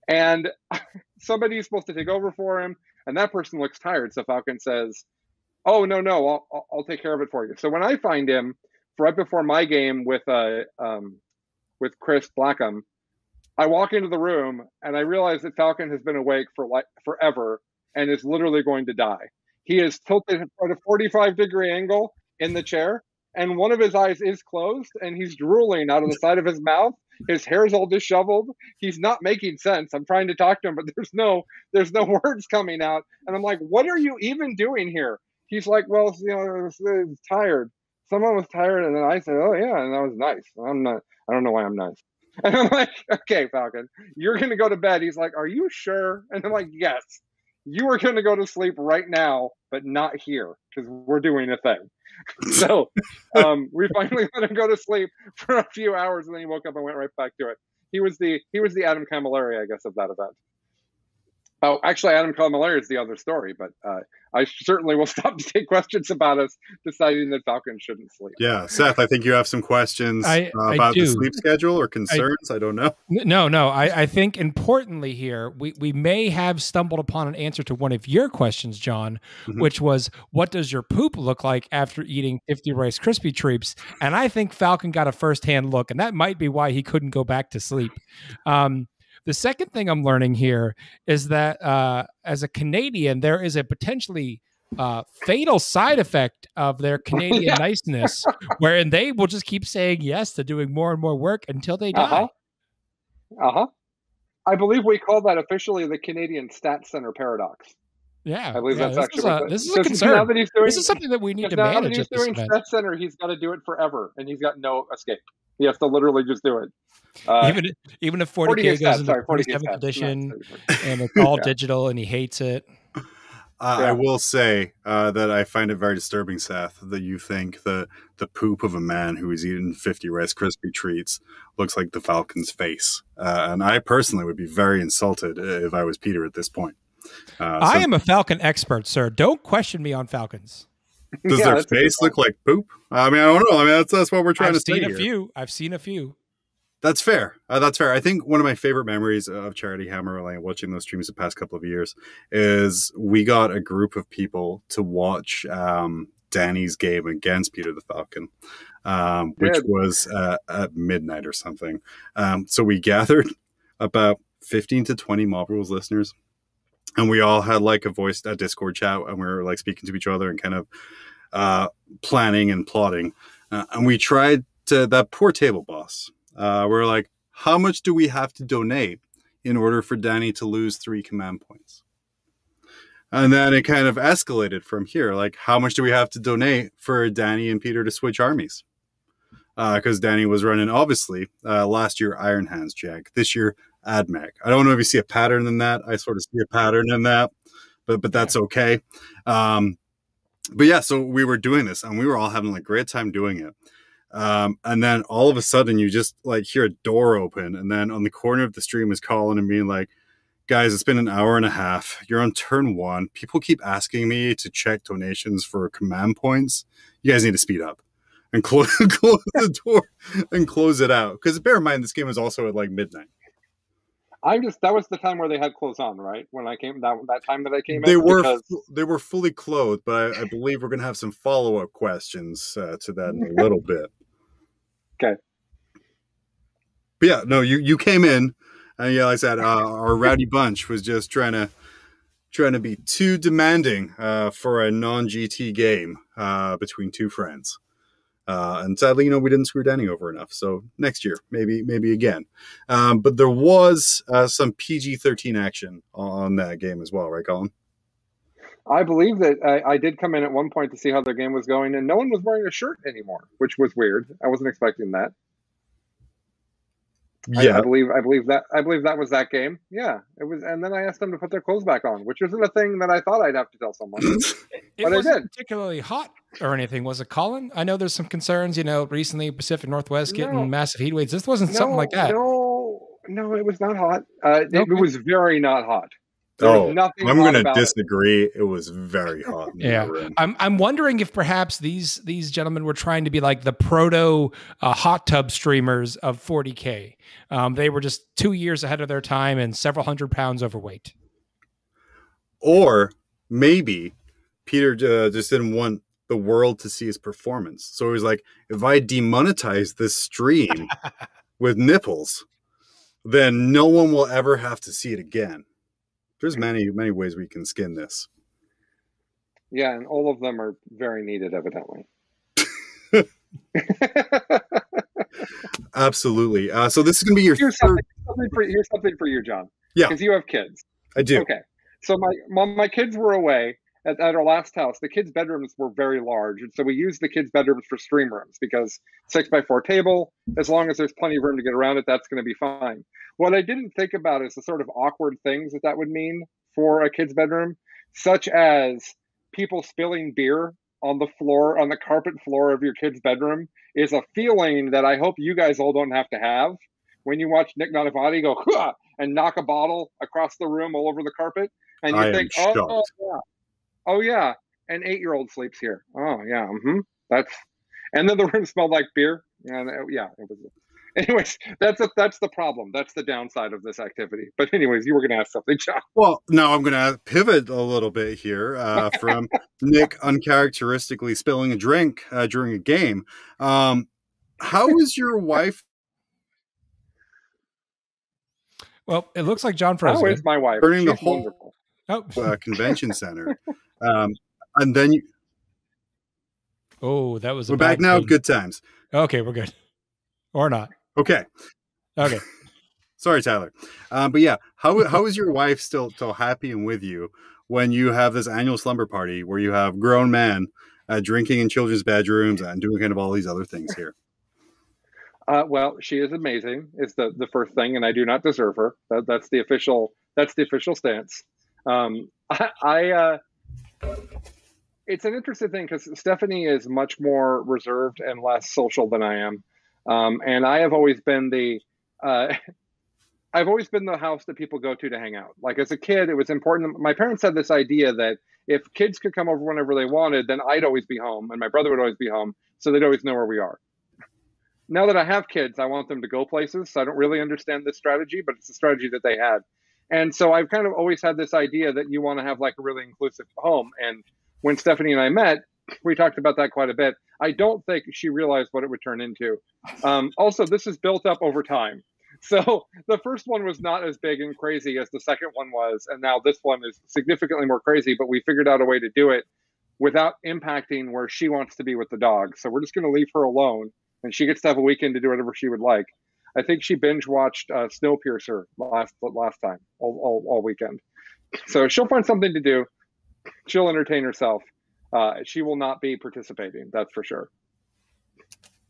and <laughs> somebody's supposed to take over for him, and that person looks tired. So Falcon says, "Oh no, no, I'll I'll- I'll take care of it for you." So when I find him right before my game with uh um with Chris Blackham, I walk into the room and I realize that Falcon has been awake for like forever and is literally going to die. He is tilted at a 45 degree angle in the chair, and one of his eyes is closed, and he's drooling out of the side of his mouth. His hair's all disheveled. He's not making sense. I'm trying to talk to him, but <laughs> there's no there's no <laughs> words coming out, and I'm like, "What are you even doing here?" He's like, "Well, you know, I was, tired. Someone was tired, and then I said, "Oh yeah," and that was nice. I'm not. I don't know why I'm nice. <laughs> And I'm like, "Okay, Falcon, you're gonna go to bed." He's like, "Are you sure?" <laughs> And I'm like, "Yes." You are going to go to sleep right now, but not here because we're doing a thing. <laughs> so um, we finally let him go to sleep for a few hours, and then he woke up and went right back to it. He was the he was the Adam Camilleri, I guess, of that event. Oh, actually, Adam Camilleri is the other story, but uh, I certainly will <laughs> stop to take questions about us deciding that Falcon shouldn't sleep. Yeah, Seth, I think you have some questions I- uh, about the sleep schedule or concerns. I, don't know. No, no. I, I think importantly here, we, we may have stumbled upon an answer to one of your questions, John, Mhm. which was, what does your poop look like after eating 50 Rice Krispie treats? And I think Falcon got a firsthand look, and that might be why he couldn't go back to sleep. Um, the second thing I'm learning here is that uh, as a Canadian, there is a potentially uh, fatal side effect of their <laughs> Canadian Yeah. niceness, wherein they will just keep saying yes to doing more and more work until they die. Uh huh. Uh huh. I believe we call that officially the Canadian Stat Center paradox. Yeah, I believe yeah, that's this actually is a, this is a concern. doing, This is something that we need to because now that he's doing event. Stat Center, he's got to do it forever, and he's got no escape. He has to literally just do it. Uh, even even if 40 40k gets goes stats, into sorry, 47th edition and it's all <laughs> Yeah. digital and he hates it. Uh, I will say uh, that I find it very disturbing, Seth, that you think the the poop of a man who has eaten 50 Rice Krispie treats looks like the Falcon's face. Uh, and I personally would be very insulted if I was Peter at this point. Uh, I so am a Falcon expert, sir. Don't question me on Falcons. does Yeah, their that's a good face look like poop? I mean, I don't know. I mean, that's, that's what we're trying I've to say seen a here. few. I've seen a few. That's fair. Uh, that's fair. I think one of my favorite memories of Charity Hammer, like watching those streams the past couple of years, is we got a group of people to watch um, Danny's game against Peter the Falcon, um, which Good. was uh, at midnight or something. Um, so we <laughs> gathered about 15 to 20 Mob Rules listeners, and we all had like a voice, a Discord chat, and we were like speaking to each other and kind of uh, planning and plotting. Uh, and we tried to, that poor table boss uh, we're like, how much do we have to donate in order for Danny to lose three command points? And then it kind of escalated from here. Like, how much do we have to donate for Danny and Peter to switch armies? Because uh, Danny was running, obviously, uh, last year Iron Hands Jack, this year AdMech. I don't know if you see a pattern in that. I sort of see a pattern in that, but but that's okay. Um, but yeah, so we were doing this and we were all having like great time doing it. Um, and then all of a sudden you just like hear a door open and then on the corner of the stream is calling and being like, guys, it's been an hour and a half. You're on turn one. People keep asking me to check donations for command points. You guys need to speed up and <laughs> close, close the door and close it out. Because bear in mind, this game is also at like midnight. I just that was the time where they had clothes on, right? When I came that that time that I came they in, were because... they were fully clothed, but I, I believe we're gonna have some follow up questions uh, to that in a <laughs> little bit. Okay. But yeah, no, you you came in, and yeah, like I said, uh, our rowdy bunch was just trying to trying to be too demanding uh, for a non GT game uh, between two friends. Uh, and sadly, you know, we didn't screw Danny over enough. So next year, maybe, maybe again. Um, but there was uh, some PG thirteen action on that game as well, right, Colin? I believe that I, I, did come in at one point to see how their game was going, and no one was wearing a shirt anymore, which was weird. I wasn't expecting that. Yeah, I, I, believe I believe that I believe that was that game. Yeah, it was. And then I asked them to put their clothes back on, which wasn't a thing that I thought I'd have to tell someone. <laughs> it but wasn't particularly hot or anything, was it, Colin? I know there's some concerns. You know, recently Pacific Northwest getting no. massive heat waves. This wasn't no, something like that. No, no, it was not hot. Uh, okay. it, was very not hot. There oh, I'm going to disagree. It. it. was very <laughs> hot. yeah, I'm. I'm wondering if perhaps these these gentlemen were trying to be like the proto uh, hot tub streamers of 40k. Um, they were just two years ahead of their time and several hundred pounds overweight. Or maybe Peter uh, just didn't want the world to see his performance. So he was like, if I demonetize this stream <laughs> with nipples, then no one will ever have to see it again there's many many ways we can skin this. Yeah, and all of them are very needed, evidently. <laughs> Absolutely. Uh, so this is going to be your here's third... something, something for, here's something for you, John. Yeah, because you have kids. I do. Okay, so my my, my kids were away at, at, our last house. The kids' bedrooms were very large, and so we used the kids' bedrooms for stream rooms because six by four table. As long as there's plenty of room to get around it, that's going to be fine. What I didn't think about is the sort of awkward things that that would mean for a kid's bedroom, such as people spilling beer on the floor, on the carpet floor of your kid's bedroom, is a feeling that I hope you guys all don't have to have when you watch Nick Nanavati go and knock a bottle across the room all over the carpet, and you I think, oh, oh, yeah, oh yeah, an eight-year-old sleeps here. Oh yeah, mm-hmm. that's, and then the <laughs> room smelled like beer. And yeah, it was <laughs> anyways, that's a, that's the problem. That's the downside of this activity. But anyways, you were going to ask something, John. Well, now I'm going to pivot a little bit here uh, from <laughs> Nick uncharacteristically spilling a drink uh, during a game. Um, how is your wife? Well, it looks like John Frozen. How is my wife? Turning the whole oh. uh, convention center, um, and then you. Oh, that was. We're back now. Good times. Okay, we're good, <laughs> or not. Okay. Okay. <laughs> Sorry, Tyler. Um, but yeah, how how is your wife still still happy and with you when you have this annual slumber party where you have grown men uh, drinking in children's bedrooms and doing kind of all these other things here? Uh, well, she is amazing. It's the the first thing, and I do not deserve her. That, that's the official. That's the official stance. Um, <laughs> I, I uh, it's an interesting thing because Stephanie is much more reserved and less social than I am. Um, and I have always been the, uh, <laughs> I've always been the house that people go to to hang out. Like as a kid, it was important. My parents had this idea that if kids could come over whenever they wanted, then I'd always be home and my brother would always be home. So they'd always know where we are. Now that I have kids, I want them to go places. So I don't really understand this strategy, but it's a strategy that they had. And so I've kind of always had this idea that you want to have like a really inclusive home. And when Stephanie and I met, we talked about that quite a bit. I don't think she realized what it would turn into. Um, also, this is built up over time. <laughs> So the first one was not as big and crazy as the second one was, and now this one is significantly more crazy. But we figured out a way to do it without impacting where she wants to be with the dog. So we're just going to leave her alone, and she gets to have a weekend to do whatever she would like. I think she binge watched uh, Snowpiercer last last time all, all, all weekend. So she'll find something to do. She'll entertain herself. Uh, she will not be participating. That's for sure.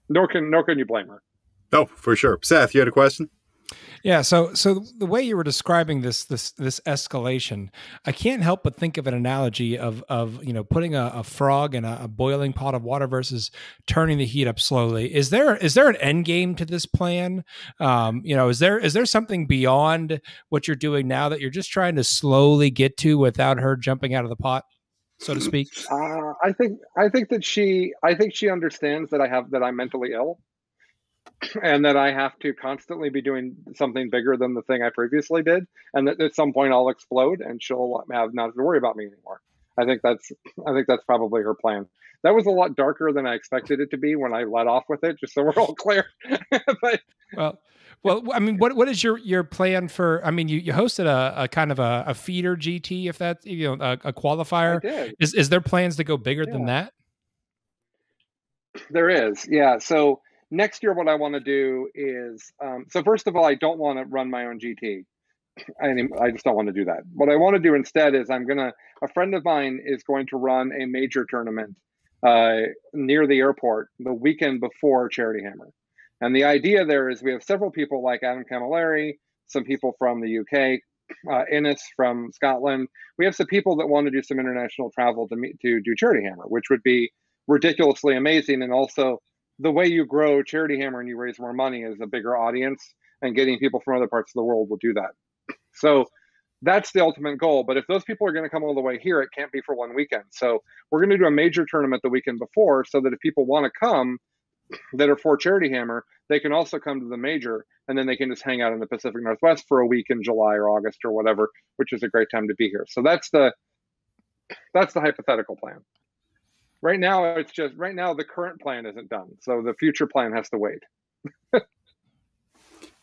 Nor can nor can you blame her. Oh, for sure. Seth, you had a question? Yeah, so so the way you were describing this this this escalation, I can't help but think of an analogy of of you know putting a, a frog in a, a, boiling pot of water versus turning the heat up slowly. Is there is there an end game to this plan? Um, you know, is there is there something beyond what you're doing now that you're just trying to slowly get to without her jumping out of the pot, so to speak? Uh, I think I think that she I think she understands that I have that I'm mentally ill and that I have to constantly be doing something bigger than the thing I previously did, and that at some point I'll explode and she'll have not to worry about me anymore. I think that's I think that's probably her plan. That was a lot darker than I expected it to be when I let off with it. Just so we're all <laughs> clear. but well, well, I mean, what what is your your plan for? I mean, you, you hosted a, a kind of a, a feeder GT, if that's you know a, a qualifier. Is is there plans to go bigger yeah. than that? There is, yeah. So next year, what I want to do is um, so first of all, I don't want to run my own GT. I, I just don't want to do that. What I want to do instead is I'm gonna a friend of mine is going to run a major tournament uh, near the airport the weekend before Charity Hammer, and the idea there is we have several people like Adam Camilleri, some people from the UK, uh, Innes from Scotland. We have some people that want to do some international travel to meet to do Charity Hammer, which would be ridiculously amazing and also the way you grow Charity Hammer and you raise more money is a bigger audience, and getting people from other parts of the world will do that. So that's the ultimate goal. But if those people are going to come all the way here, it can't be for one weekend. So we're going to do a major tournament the weekend before, so that if people want to come that are for Charity Hammer, they can also come to the major, and then they can just hang out in the Pacific Northwest for a week in July or August or whatever, which is a great time to be here. So that's the that's the hypothetical plan right now it's just right now the current plan isn't done so the future plan has to wait <laughs>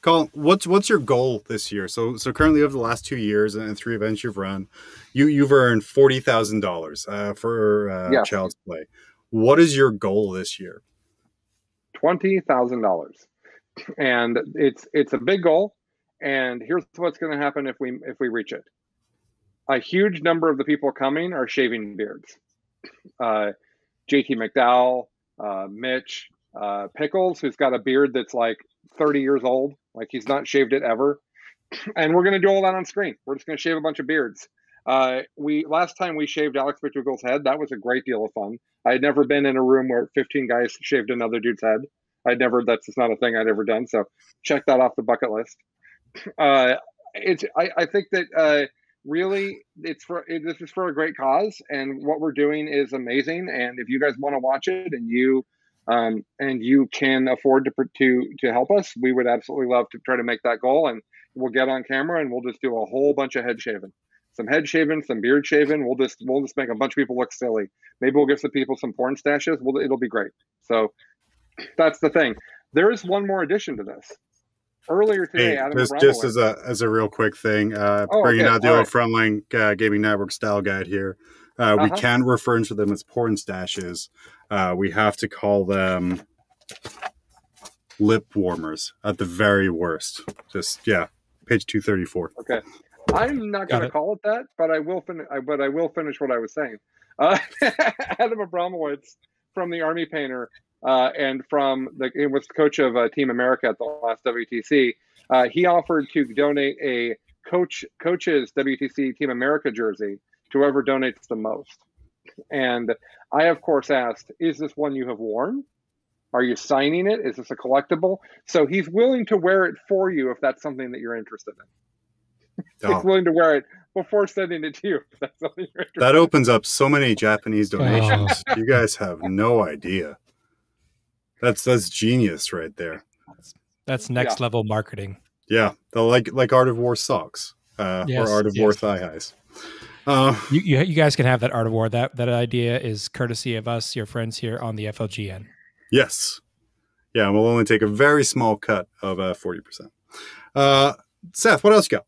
Colin, what's what's your goal this year? So so currently over the last two years and three events you've run, you you've earned forty thousand uh, dollars for uh, yes. Child's Play. What is your goal this year? Twenty thousand dollars, and it's it's a big goal. And here's what's going to happen if we if we reach it. A huge number of the people coming are shaving beards. Uh, JT McDowell, uh, Mitch, uh, Pickles, who's got a beard that's like 30 years old, like he's not shaved it ever. <clears throat> And we're going to do all that on screen. We're just going to shave a bunch of beards. Uh, we last time we shaved Alex McDougall's head. That was a great deal of fun. I had never been in a room where 15 guys shaved another dude's head. I'd never. That's just not a thing I'd ever done. So check that off the bucket list. <clears throat> Uh, it's. I, I think that uh, really it's for it, this is for a great cause and what we're doing is amazing and if you guys want to watch it and you um, and you can afford to to to help us we would absolutely love to try to make that goal and we'll get on camera and we'll just do a whole bunch of head shaving. Some head shaving some beard shaving we'll just we'll just make a bunch of people look silly. Maybe we'll give some people some porn stashes we'll, it'll be great. So that's the thing. There is one more addition to this earlier today. Hey, just, just as a as a real quick thing, uh, oh, bringing okay. out the All old right. Frontline uh, Gaming Network style guide here. Uh, uh-huh. We can refer to them as porn stashes. Uh, we have to call them lip warmers at the very worst. Just yeah, page two thirty four. Okay, I'm not going to call it that, but I will finish. But I will finish what I was saying. Uh, <laughs> Adam Abramowitz from the Army Painter uh, and from the it was coach of uh, Team America at the last WTC. Uh, he offered to donate a coach coach's WTC Team America jersey to whoever donates the most. And I, of course, asked, "Is this one you have worn? Are you signing it? Is this a collectible?" So he's willing to wear it for you if that's something that you're interested in. Oh. he's willing to wear it before sending it to you. that opens up so many Japanese donations. Oh. You guys have no idea. That's that's genius right there. That's next yeah. level marketing. Yeah, the like like Art of War socks uh, yes, or Art of yes. War thigh highs. Uh, you, you, you guys can have that Art of War. That that idea is courtesy of us, your friends here on the FLGN. Yes, yeah, we'll only take a very small cut of uh, forty percent. Uh, Seth, what else you got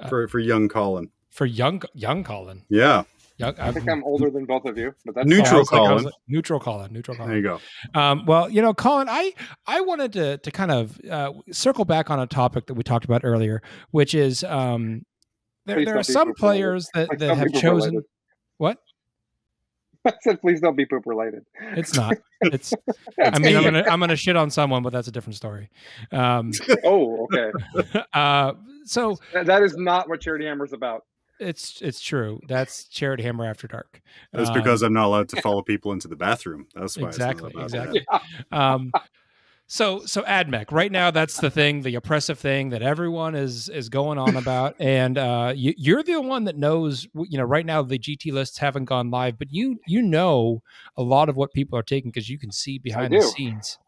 uh, for for young Colin? For young young Colin, yeah. I think I'm older than both of you, but that's neutral Colin. Like, neutral Colin. Neutral Colin. There you go. Um, well, you know, Colin, I I wanted to to kind of uh, circle back on a topic that we talked about earlier, which is um, there, Please there are some poop players that, Please that don't have chosen related. what <laughs> I said, please don't be poop related. it's not it's <laughs> i mean i'm gonna i'm gonna shit on someone but that's a different story um <laughs> oh, okay. uh so That- that is not what Charity Hammer's about. It's it's true. That's charity hammer after dark. That's Um, because I'm not allowed to <laughs> follow people into the bathroom. That's why. exactly exactly. Um <laughs> so so AdMech right now that's the thing the oppressive thing that everyone is is going on about. And uh you, you're the one that knows you know right now the gt lists haven't gone live but you you know a lot of what people are taking because you can see behind the scenes.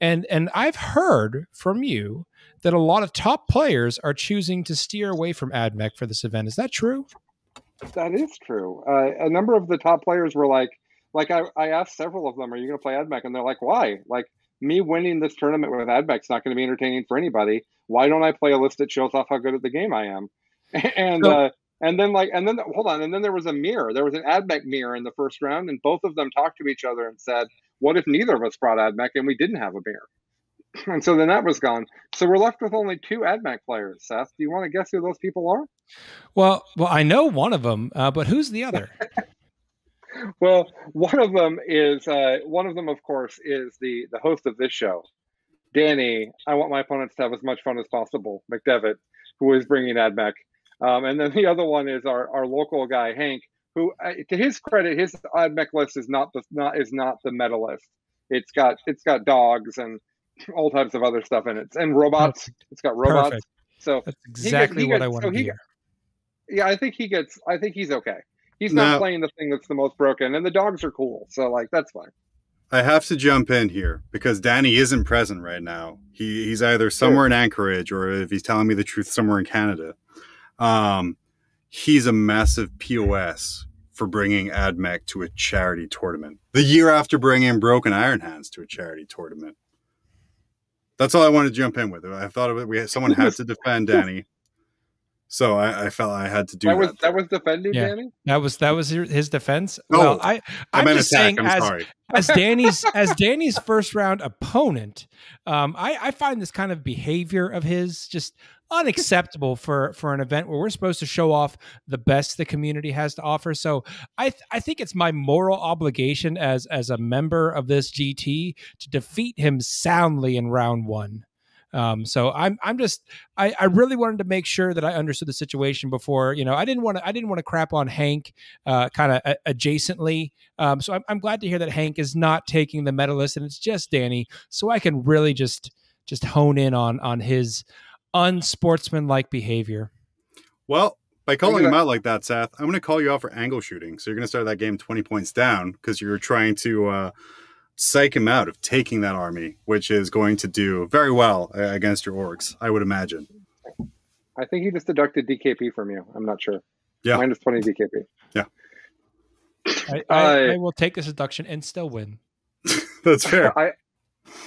And and i've heard from you that a lot of top players are choosing to steer away from AdMech for this event is that true That is true. Uh, a number of the top players were like, like I, I asked several of them, "Are you going to play AdMech?" And they're like, "Why? Like me winning this tournament with AdMech's not going to be entertaining for anybody. Why don't I play a list that shows off how good at the game I am?" <laughs> And So- uh, and then like and then hold on, and then there was a mirror. There was an AdMech mirror in the first round, and both of them talked to each other and said, "What if neither of us brought AdMech and we didn't have a mirror?" <clears throat> And so then that was gone. So we're left with only two AdMech players. Seth, do you want to guess who those people are? well well i know one of them uh, but who's the other <laughs> Well, one of them is uh, one of them, of course, is the the host of this show, Danny. I want my opponents to have as much fun as possible. McDevitt, who is bringing AdMech, um, and then the other one is our, our local guy Hank, who, uh, to his credit, his AdMech list is not the not is not the meta list. It's got it's got dogs and <laughs> all types of other stuff in it, and robots. It's got robots. Perfect. So That's gets- exactly he what I want so to hear. yeah, I think he gets. I think he's okay. He's Now- not playing the thing that's the most broken, and the dogs are cool. So like that's fine. I have to jump in here because Danny isn't present right now. He he's either somewhere in Anchorage or if he's telling me the truth, somewhere in Canada. Um, he's a massive POS for bringing AdMech to a charity tournament. The year after bringing Broken Iron Hands to a charity tournament. That's all I wanted to jump in with. I thought of it. We had, someone had to defend Danny, so I, I felt I had to do that that. was that was defending Yeah. Danny. That was that was his his defense. No, well, I I I'm just attack. saying I'm as sorry. as Danny's <laughs> as Danny's first round opponent, um, I, I find this kind of behavior of his just unacceptable for for an event where we're supposed to show off the best the community has to offer. So I th- I think it's my moral obligation as as a member of this GT to defeat him soundly in round one. Um, so I'm I'm just I, I really wanted to make sure that I understood the situation before you know I didn't want to I didn't want to crap on Hank uh, kind of a- adjacently. Um, so I'm, I'm glad to hear that Hank is not taking the meta list and it's just Danny, so I can really just just hone in on on his unsportsmanlike behavior. Well, by calling at him out like that, Seth, I'm going to call you out for angle shooting. So you're going to start that game 20 points down because you're trying to uh, psych him out of taking that army, which is going to do very well uh, against your orcs, I would imagine. I think he just deducted DKP from you. I'm not sure. Yeah. minus twenty DKP. I, I, Uh, I will take this deduction and still win. <laughs> That's fair. I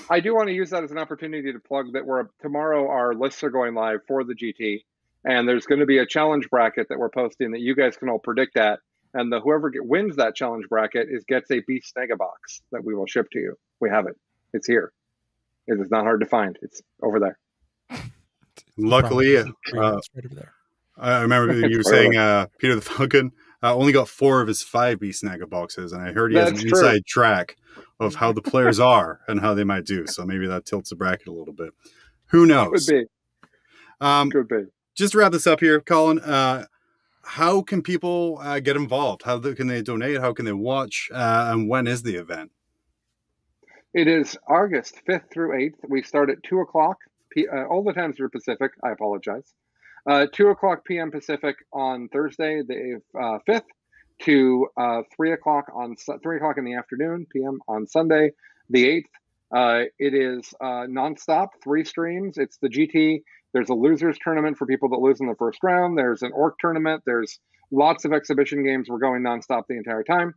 I do want to use that as an opportunity to plug that we're tomorrow. Our lists are going live for the GT, and there's going to be a challenge bracket that we're posting that you guys can all predict at. And the whoever get, wins that challenge bracket is gets a Beast Snagga box that we will ship to you. We have it. It's here. It is not hard to find. It's over there. Luckily, uh, It's right over there. I remember you were <laughs> saying uh, Peter the Falcon uh, only got four of his five B Snagga boxes, and I heard he has an true. inside track of how the players are <laughs> and how they might do. So maybe that tilts the bracket a little bit. Who Could knows? be. Um, Could be. just to wrap this up here, Colin, uh, how can people uh, get involved? How can they donate? How can they watch? Uh, and when is the event? It is August 5th through 8th. We start at 2 o'clock. P- uh, all the times are Pacific. I apologize. Uh, 2 o'clock p.m. Pacific on Thursday, the uh, 5th, to uh, 3 o'clock on Su- 3 o'clock in the afternoon p.m. on Sunday, the 8th. Uh, it is uh, nonstop, three streams. It's the GT. There's a losers tournament for people that lose in the first round. There's an orc tournament. There's lots of exhibition games. We're going nonstop the entire time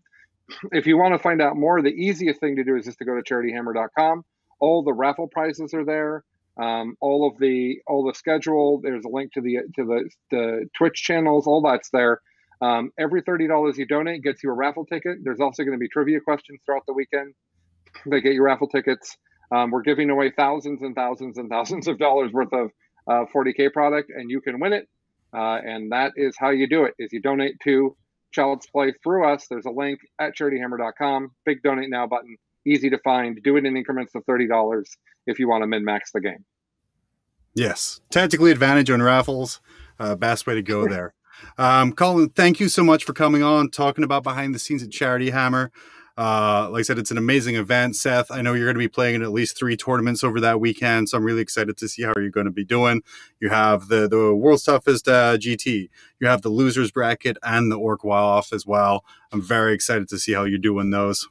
<clears throat> if you want to find out more, the easiest thing to do is just to go to charityhammer.com. All the raffle prizes are there. Um, all of the all the schedule. There's a link to the to the, the Twitch channels. All that's there. Um, every thirty dollars you donate gets you a raffle ticket. There's also going to be trivia questions throughout the weekend. They get you raffle tickets. Um, we're giving away thousands and thousands and thousands of dollars worth of uh, 40k product, and you can win it. Uh, and that is how you do it is you donate to Child's Play through us. There's a link at charityhammer.com. Big donate now button. Easy to find. Do it in increments of $30 if you want to min max the game. Yes. Tactically advantage on raffles. Uh, best way to go there. Um, Colin, thank you so much for coming on, talking about behind the scenes at Charity Hammer. Uh, like I said, it's an amazing event. Seth, I know you're going to be playing in at least three tournaments over that weekend, so I'm really excited to see how you're going to be doing. You have the the world's toughest uh, GT, you have the losers bracket, and the Orc wild Off as well. I'm very excited to see how you're doing those.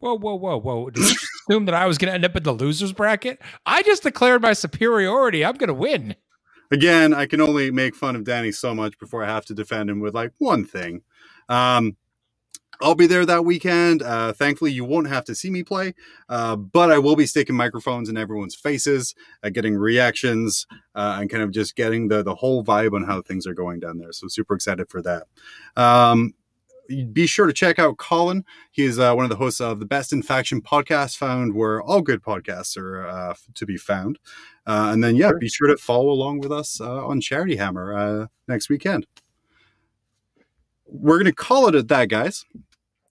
Whoa, whoa, whoa, whoa! Did you assume that I was going to end up in the losers bracket? I just declared my superiority. I'm going to win. Again, I can only make fun of Danny so much before I have to defend him with like one thing. Um, I'll be there that weekend. Uh, thankfully, you won't have to see me play, uh, but I will be sticking microphones in everyone's faces, uh, getting reactions, uh, and kind of just getting the the whole vibe on how things are going down there. So super excited for that. Um, be sure to check out Colin. He is uh, one of the hosts of the Best in Faction podcast, found where all good podcasts are uh, to be found. and then, yeah, sure. be sure to follow along with us on Charity Hammer next weekend we're going to call it at that, guys.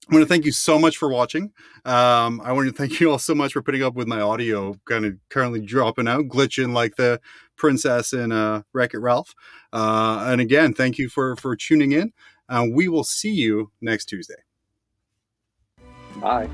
I want to thank you so much for watching. Um, I want to thank you all so much for putting up with my audio kind of currently dropping out, glitching like the princess in uh, Wreck It Ralph. Uh, and again, thank you for for tuning in. Uh, we will see you next Tuesday. Bye.